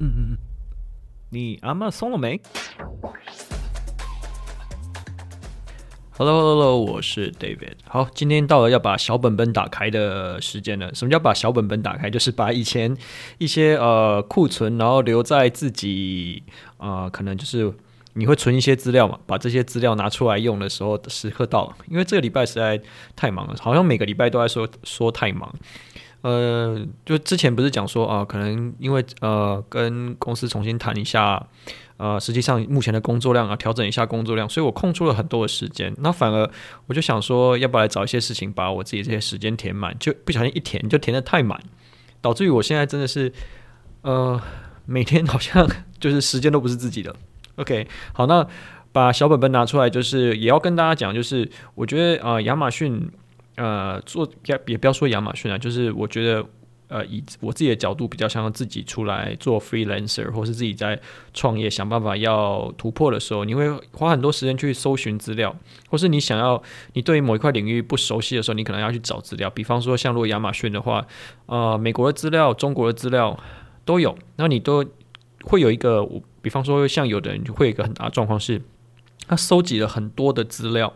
嗯嗯嗯，你阿妈松了没？Hello Hello，我是 David。好，今天到了要把小本本打开的时间了。什么叫把小本本打开？就是把以前一些呃库存，然后留在自己啊、呃，可能就是你会存一些资料嘛，把这些资料拿出来用的时候时刻到了。因为这个礼拜实在太忙了，好像每个礼拜都在说说太忙。呃，就之前不是讲说啊、可能因为呃跟公司重新谈一下，呃，实际上目前的工作量啊，调整一下工作量，所以我空出了很多的时间。那反而我就想说，要不要来找一些事情把我自己这些时间填满？就不小心一填就填得太满，导致于我现在真的是呃每天好像就是时间都不是自己的。OK，好，那把小本本拿出来，就是也要跟大家讲，就是我觉得啊，亚马逊。呃，做也也不要说亚马逊啊，就是我觉得，呃，以我自己的角度比较像自己出来做 freelancer，或是自己在创业想办法要突破的时候，你会花很多时间去搜寻资料，或是你想要你对于某一块领域不熟悉的时候，你可能要去找资料。比方说，像如果亚马逊的话，呃，美国的资料、中国的资料都有，那你都会有一个，比方说，像有的人就会有一个很大的状况是，他收集了很多的资料。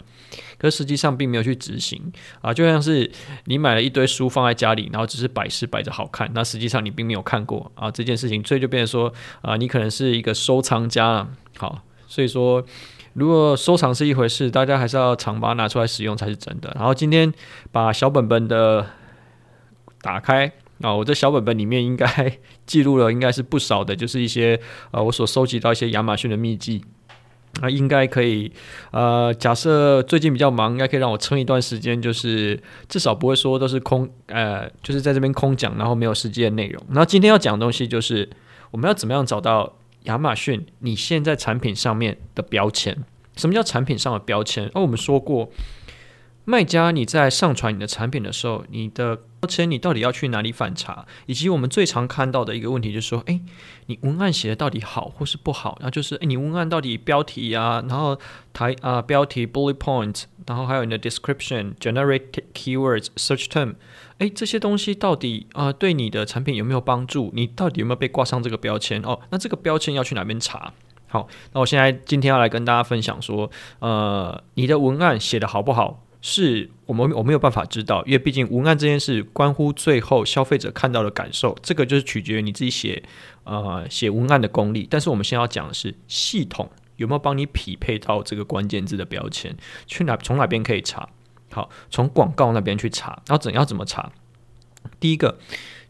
可实际上并没有去执行啊，就像是你买了一堆书放在家里，然后只是摆饰摆着好看，那实际上你并没有看过啊这件事情，所以就变成说啊，你可能是一个收藏家。好，所以说如果收藏是一回事，大家还是要常把它拿出来使用才是真的。然后今天把小本本的打开啊，我这小本本里面应该记录了应该是不少的，就是一些呃我所收集到一些亚马逊的秘籍。啊应该可以，呃，假设最近比较忙，应该可以让我撑一段时间，就是至少不会说都是空，呃，就是在这边空讲，然后没有实际的内容。那今天要讲的东西就是，我们要怎么样找到亚马逊你现在产品上面的标签？什么叫产品上的标签？而、我们说过。卖家，你在上传你的产品的时候，你的标签你到底要去哪里反查？以及我们最常看到的一个问题就是说，诶，你文案写的到底好或是不好？然后就是，诶，你文案到底标题啊，然后台啊标题 bullet point，然后还有你的 description、generate keywords、search term，诶，这些东西到底啊对你的产品有没有帮助？你到底有没有被挂上这个标签？哦，那这个标签要去哪边查？好，那我现在今天要来跟大家分享说，呃，你的文案写的好不好？是我们我没有办法知道，因为毕竟文案这件事关乎最后消费者看到的感受，这个就是取决于你自己写呃写文案的功力。但是我们先要讲的是系统有没有帮你匹配到这个关键字的标签，去哪从哪边可以查？好，从广告那边去查，然后怎要怎么查？第一个。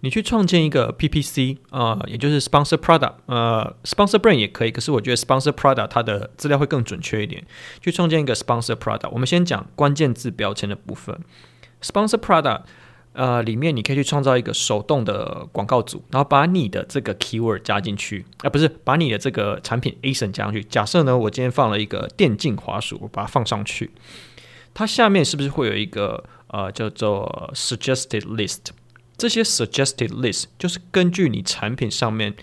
你去创建一个 PPC 啊、呃，也就是 Sponsor Product，呃，Sponsor Brand 也可以，可是我觉得 Sponsor Product 它的资料会更准确一点。去创建一个 Sponsor Product，我们先讲关键字标签的部分。Sponsor Product，呃，里面你可以去创造一个手动的广告组，然后把你的这个 Keyword 加进去，啊、不是，把你的这个产品 ASIN 加上去。假设呢，我今天放了一个电竞滑鼠，我把它放上去，它下面是不是会有一个呃叫做 Suggested List？这些 suggested list 就是根据你产品上面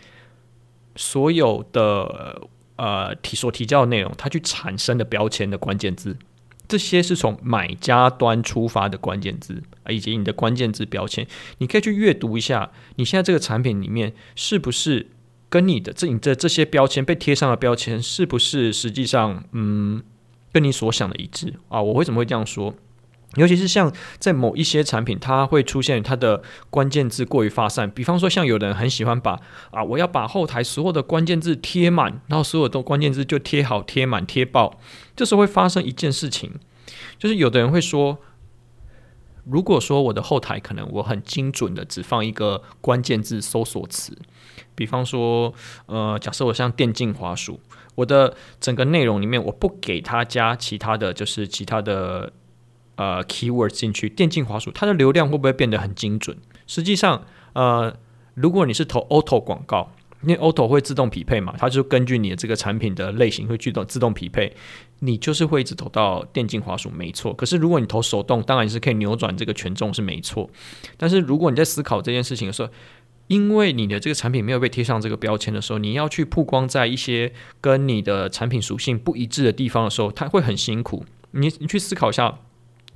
所有的呃提所提交的内容，它去产生的标签的关键字，这些是从买家端出发的关键字，以及你的关键字标签，你可以去阅读一下，你现在这个产品里面是不是跟你的这你的这些标签被贴上的标签是不是实际上嗯跟你所想的一致啊？我为什么会这样说？尤其是像在某一些产品，它会出现它的关键字过于发散。比方说，像有的人很喜欢把啊，我要把后台所有的关键字贴满，然后所有的关键字就贴好、贴满、贴爆。这时候会发生一件事情，就是有的人会说，如果说我的后台可能我很精准的只放一个关键字搜索词，比方说，呃，假设我像电竞滑鼠，我的整个内容里面我不给它加其他的就是其他的。呃，keyword 进去，电竞滑鼠，它的流量会不会变得很精准？实际上，呃，如果你是投 auto 广告，因为 auto 会自动匹配嘛，它就根据你的这个产品的类型会自动自动匹配，你就是会一直投到电竞滑鼠，没错。可是如果你投手动，当然是可以扭转这个权重，是没错。但是如果你在思考这件事情的时候，因为你的这个产品没有被贴上这个标签的时候，你要去曝光在一些跟你的产品属性不一致的地方的时候，它会很辛苦。你你去思考一下。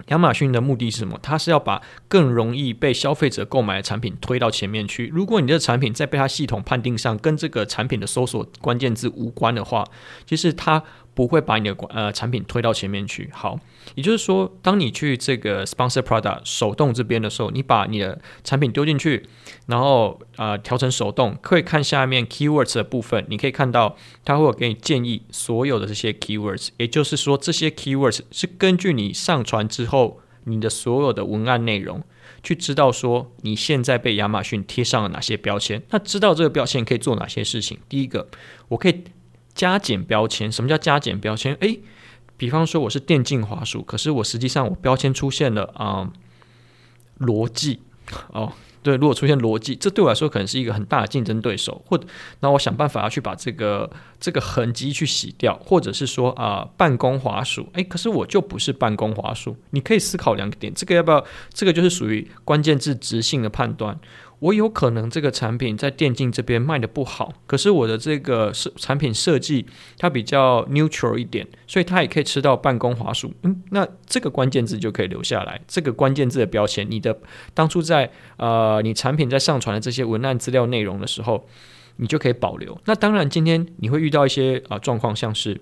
亚马逊的目的是什么？它是要把更容易被消费者购买的产品推到前面去。如果你的产品在被它系统判定上跟这个产品的搜索关键字无关的话，其实它不会把你的呃产品推到前面去。好，也就是说，当你去这个 sponsor product 手动这边的时候，你把你的产品丢进去，然后呃调成手动，可以看下面 keywords 的部分，你可以看到它会有给你建议所有的这些 keywords。也就是说，这些 keywords 是根据你上传之后你的所有的文案内容，去知道说你现在被亚马逊贴上了哪些标签。那知道这个标签可以做哪些事情？第一个，我可以。加减标签，什么叫加减标签？诶，比方说我是电竞滑鼠，可是我实际上我标签出现了啊、逻辑哦，对，如果出现逻辑，这对我来说可能是一个很大的竞争对手，或那我想办法要去把这个这个痕迹去洗掉，或者是说啊、办公滑鼠，诶，可是我就不是办公滑鼠，你可以思考两个点，这个要不要？这个就是属于关键字直性的判断。我有可能这个产品在电竞这边卖得不好，可是我的这个设产品设计它比较 neutral 一点，所以它也可以吃到办公滑鼠。嗯，那这个关键字就可以留下来。这个关键字的标签，你的当初在呃你产品在上传的这些文案资料内容的时候，你就可以保留。那当然，今天你会遇到一些啊、状况，像是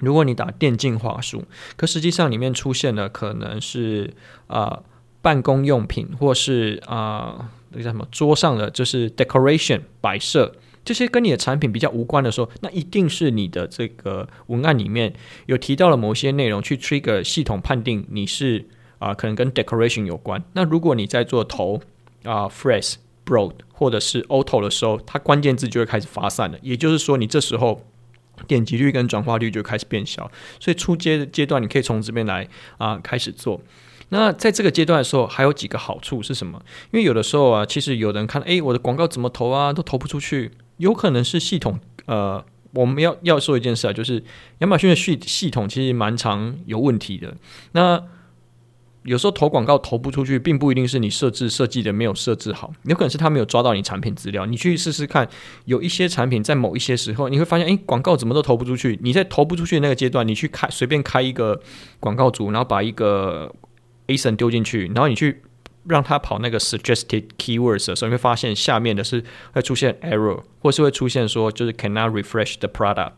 如果你打电竞滑鼠，可实际上里面出现的可能是啊、办公用品，或是啊。那个叫什么？桌上的就是 decoration 摆设，这些跟你的产品比较无关的时候，那一定是你的这个文案里面有提到了某些内容，去 trigger 系统判定你是啊、可能跟 decoration 有关。那如果你在做头啊 phrase broad 或者是 auto 的时候，它关键字就会开始发散了。也就是说，你这时候点击率跟转化率就开始变小。所以初阶阶段，你可以从这边来啊、开始做。那在这个阶段的时候，还有几个好处是什么？因为有的时候啊，其实有人看，诶，我的广告怎么投啊，都投不出去，有可能是系统。呃，我们要要说一件事啊，就是亚马逊的系系统其实蛮常有问题的。那有时候投广告投不出去，并不一定是你设置设计的没有设置好，有可能是他没有抓到你产品资料。你去试试看，有一些产品在某一些时候，你会发现，诶，广告怎么都投不出去。你在投不出去的那个阶段，你去开随便开一个广告组，然后把一个 ASIN 丢进去，然后你去让它跑那个 suggested keywords 的时候，你会发现下面的是会出现 error，或是会出现说就是 cannot refresh the product，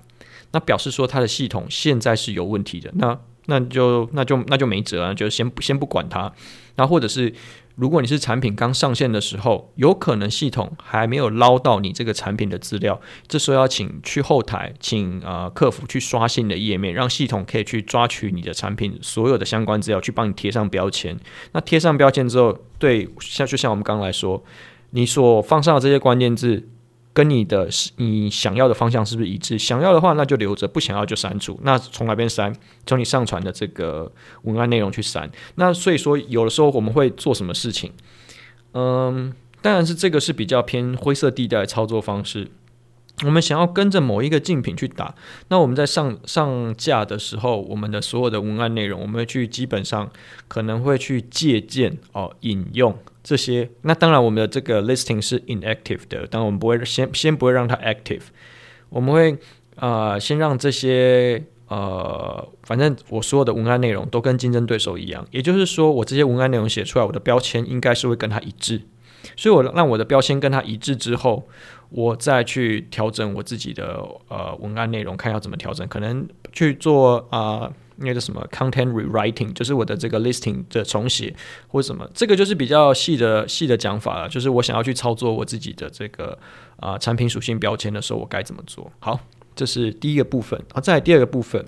那表示说它的系统现在是有问题的。那那就那就那就没辙了，就先先不管它，然后或者是。如果你是产品刚上线的时候，有可能系统还没有捞到你这个产品的资料，这时候要请去后台，请呃客服去刷新你的页面，让系统可以去抓取你的产品所有的相关资料，去帮你贴上标签。那贴上标签之后，对，像就像我们刚刚来说，你所放上的这些关键字。跟你的你想要的方向是不是一致？想要的话，那就留着；不想要就删除。那从哪边删？从你上传的这个文案内容去删。那所以说，有的时候我们会做什么事情？嗯，当然是这个是比较偏灰色地带的操作方式。我们想要跟着某一个竞品去打，那我们在上上架的时候，我们的所有的文案内容，我们会去基本上可能会去借鉴哦，引用。这些，那当然我们的这个 listing 是 inactive 的，当然我们不会先先不会让它 active，我们会呃先让这些呃，反正我所有的文案内容都跟竞争对手一样，也就是说我这些文案内容写出来，我的标签应该是会跟它一致，所以我让我的标签跟它一致之后，我再去调整我自己的呃文案内容，看要怎么调整，可能去做啊。那个什么 content rewriting，就是我的这个 listing 的重写或者什么，这个就是比较细的细的讲法了。就是我想要去操作我自己的这个啊、产品属性标签的时候，我该怎么做？好，这是第一个部分。啊，再来第二个部分，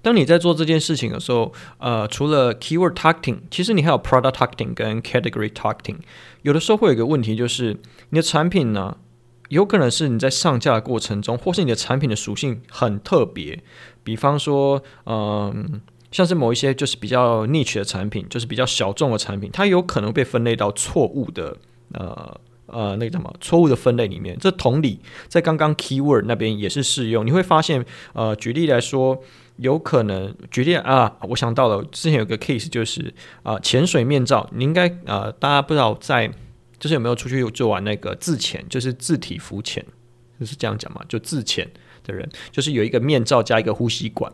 当你在做这件事情的时候，呃，除了 keyword targeting，其实你还有 product targeting 跟 category targeting。有的时候会有一个问题，就是你的产品呢，有可能是你在上架的过程中，或是你的产品的属性很特别。比方说，嗯，像是某一些就是比较 niche 的产品，就是比较小众的产品，它有可能被分类到错误的，呃呃，那个什么错误的分类里面。这同理，在刚刚 keyword 那边也是适用。你会发现，呃，举例来说，有可能举例啊，我想到了之前有个 case 就是啊，潜水面罩，你应该呃，大家不知道在就是有没有出去做完那个自潜，就是自体浮潜，就是这样讲嘛，就自潜。的人就是有一个面罩加一个呼吸管，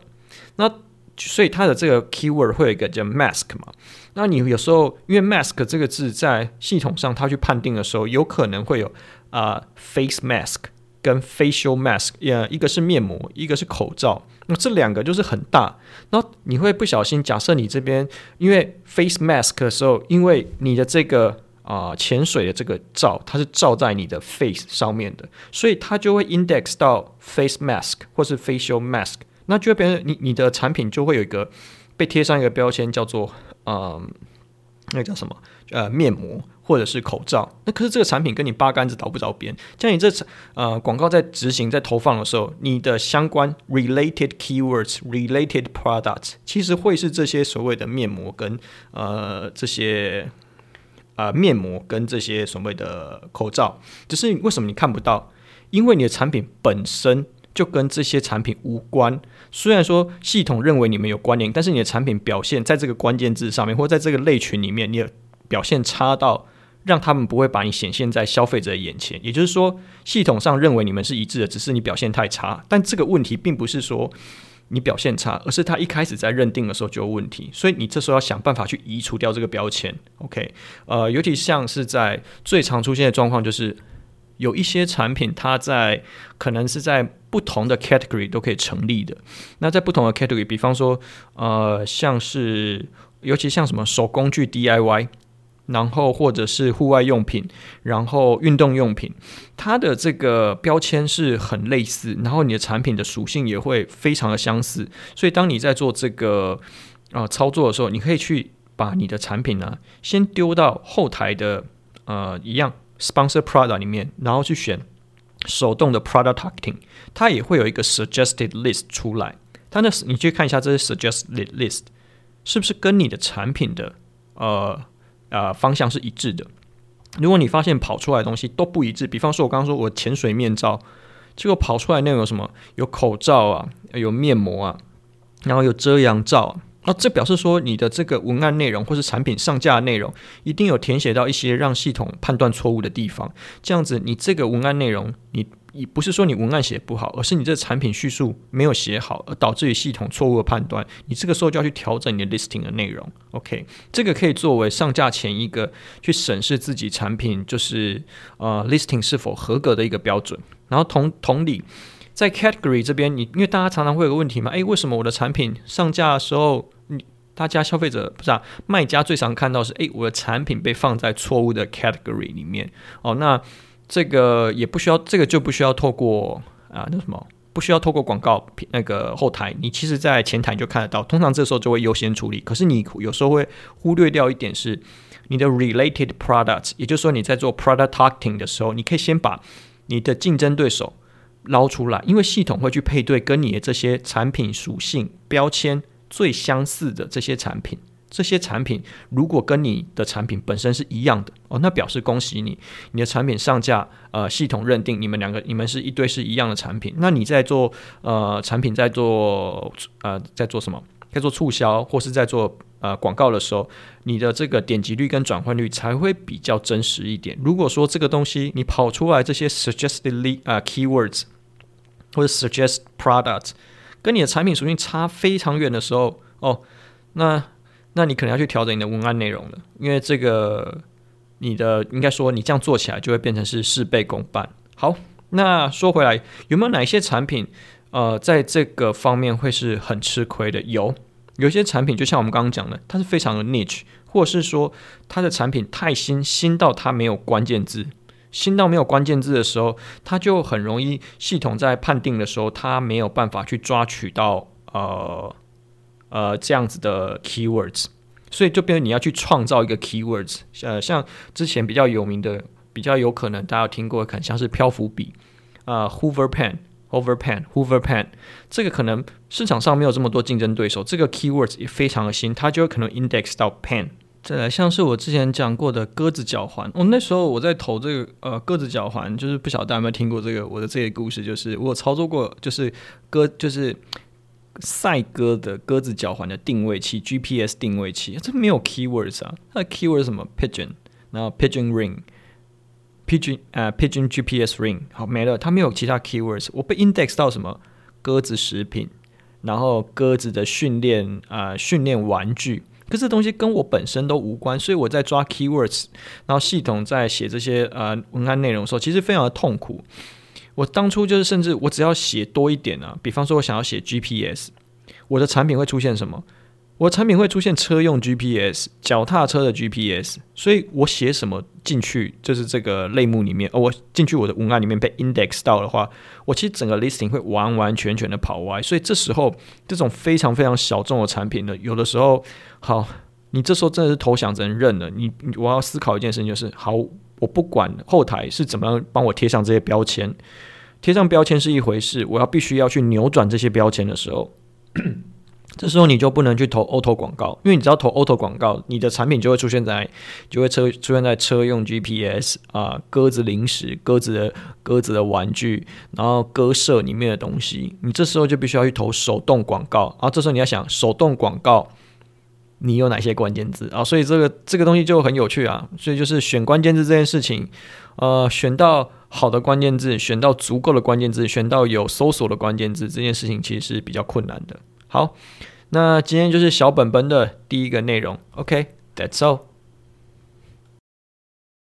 那所以它的这个 keyword 会有一个叫 mask 嘛。那你有时候因为 mask 这个字在系统上它去判定的时候，有可能会有啊、face mask。跟 facial mask，呃，一个是面膜，一个是口罩，那这两个就是很大。那你会不小心，假设你这边因为 face mask 的时候，因为你的这个啊、潜水的这个罩，它是罩在你的 face 上面的，所以它就会 index 到 face mask 或是 facial mask，那就会变成你你的产品就会有一个被贴上一个标签，叫做呃，那个叫什么？呃，面膜。或者是口罩，那可是这个产品跟你八竿子打不着边。像你这呃广告在执行在投放的时候，你的相关 related keywords、related products，其实会是这些所谓的面膜跟呃这些呃面膜跟这些所谓的口罩，只是为什么你看不到？因为你的产品本身就跟这些产品无关。虽然说系统认为你们有关联，但是你的产品表现在这个关键字上面，或者在这个类群里面，你的表现差到。让他们不会把你显现在消费者眼前，也就是说，系统上认为你们是一致的，只是你表现太差。但这个问题并不是说你表现差，而是他一开始在认定的时候就有问题，所以你这时候要想办法去移除掉这个标签。OK，呃，尤其像是在最常出现的状况，就是有一些产品它在可能是在不同的 category 都可以成立的。那在不同的 category，比方说，呃，像是尤其像什么手工具 DIY。然后或者是户外用品，然后运动用品，它的这个标签是很类似，然后你的产品的属性也会非常的相似，所以当你在做这个啊、呃、操作的时候，你可以去把你的产品呢先丢到后台的呃一样 sponsor product 里面，然后去选手动的 product targeting，它也会有一个 suggested list 出来，它那你去看一下这些 suggested list 是不是跟你的产品的呃。啊、呃，方向是一致的。如果你发现跑出来的东西都不一致，比方说我刚刚说我潜水面罩，结果跑出来内容有什么？有口罩啊，有面膜啊，然后有遮阳罩啊，那这表示说你的这个文案内容或是产品上架的内容一定有填写到一些让系统判断错误的地方。这样子，你这个文案内容你。你不是说你文案写不好，而是你这个产品叙述没有写好，而导致于系统错误的判断。你这个时候就要去调整你的 listing 的内容。OK，这个可以作为上架前一个去审视自己产品就是呃 listing 是否合格的一个标准。然后同同理，在 category 这边，你因为大家常常会有个问题嘛，诶，为什么我的产品上架的时候，你大家消费者不是啊，卖家最常看到是诶，我的产品被放在错误的 category 里面。哦，那。这个也不需要，这个就不需要透过啊，那什么，不需要透过广告那个后台，你其实在前台就看得到。通常这时候就会优先处理。可是你有时候会忽略掉一点是你的 related products，也就是说你在做 product targeting 的时候，你可以先把你的竞争对手捞出来，因为系统会去配对跟你的这些产品属性标签最相似的这些产品。这些产品如果跟你的产品本身是一样的哦，那表示恭喜你，你的产品上架，呃，系统认定你们两个你们是一对是一样的产品。那你在做呃产品在做呃在做什么？在做促销或是在做呃广告的时候，你的这个点击率跟转换率才会比较真实一点。如果说这个东西你跑出来这些 suggested 啊、呃、keywords 或者 suggest product 跟你的产品属性差非常远的时候，哦，那。那你可能要去调整你的文案内容了，因为这个你的应该说你这样做起来就会变成是事倍功半。好，那说回来，有没有哪些产品呃在这个方面会是很吃亏的？有，有些产品就像我们刚刚讲的，它是非常的 niche，或者是说它的产品太新，新到它没有关键字，新到没有关键字的时候，它就很容易系统在判定的时候，它没有办法去抓取到呃。呃，这样子的 keywords，所以就变成你要去创造一个 keywords。呃，像之前比较有名的，比较有可能大家有听过，可能像是漂浮笔啊、，Hoover Pen、Over Pen、Hoover Pen，这个可能市场上没有这么多竞争对手，这个 keywords 也非常的新，它就有可能 index 到 pen。再来，像是我之前讲过的鸽子脚环，哦，那时候我在投这个呃鸽子脚环，就是不晓得大家有没有听过这个我的这个故事，就是我操作过，就是鸽就是。赛鸽的鸽子脚环的定位器，GPS 定位器，这没有 keywords 啊，它的 keyword 是什么？pigeon，然后 pigeon ring，pigeon 啊、uh,，pigeon GPS ring，好没了，它没有其他 keywords。我被 index 到什么？鸽子食品，然后鸽子的训练啊、呃，训练玩具。可是这东西跟我本身都无关，所以我在抓 keywords，然后系统在写这些呃文案内容的时候，其实非常的痛苦。我当初就是甚至我只要写多一点啊，比方说我想要写 GPS，我的产品会出现什么？我的产品会出现车用 GPS，脚踏车的 GPS，所以我写什么进去，就是这个类目里面，哦，我进去我的文案里面被 index 到的话，我其实整个 listing 会完完全全的跑歪。所以这时候这种非常非常小众的产品呢，有的时候，好，你这时候真的是投降责任了。你我要思考一件事情，就是好，我不管后台是怎么样帮我贴上这些标签，贴上标签是一回事，我要必须要去扭转这些标签的时候。这时候你就不能去投 auto 广告，因为你只要投 auto 广告，你的产品就会出现在，就会车出现在车用 GPS 啊，鸽子零食、鸽子的鸽子的玩具，然后鸽舍里面的东西，你这时候就必须要去投手动广告，然后这时候你要想手动广告，你有哪些关键字啊？所以这个这个东西就很有趣啊，所以就是选关键字这件事情，呃，选到好的关键字，选到足够的关键字，选到有搜索的关键字，这件事情其实是比较困难的。好，那今天就是小本本的第一个内容。OK，that's all。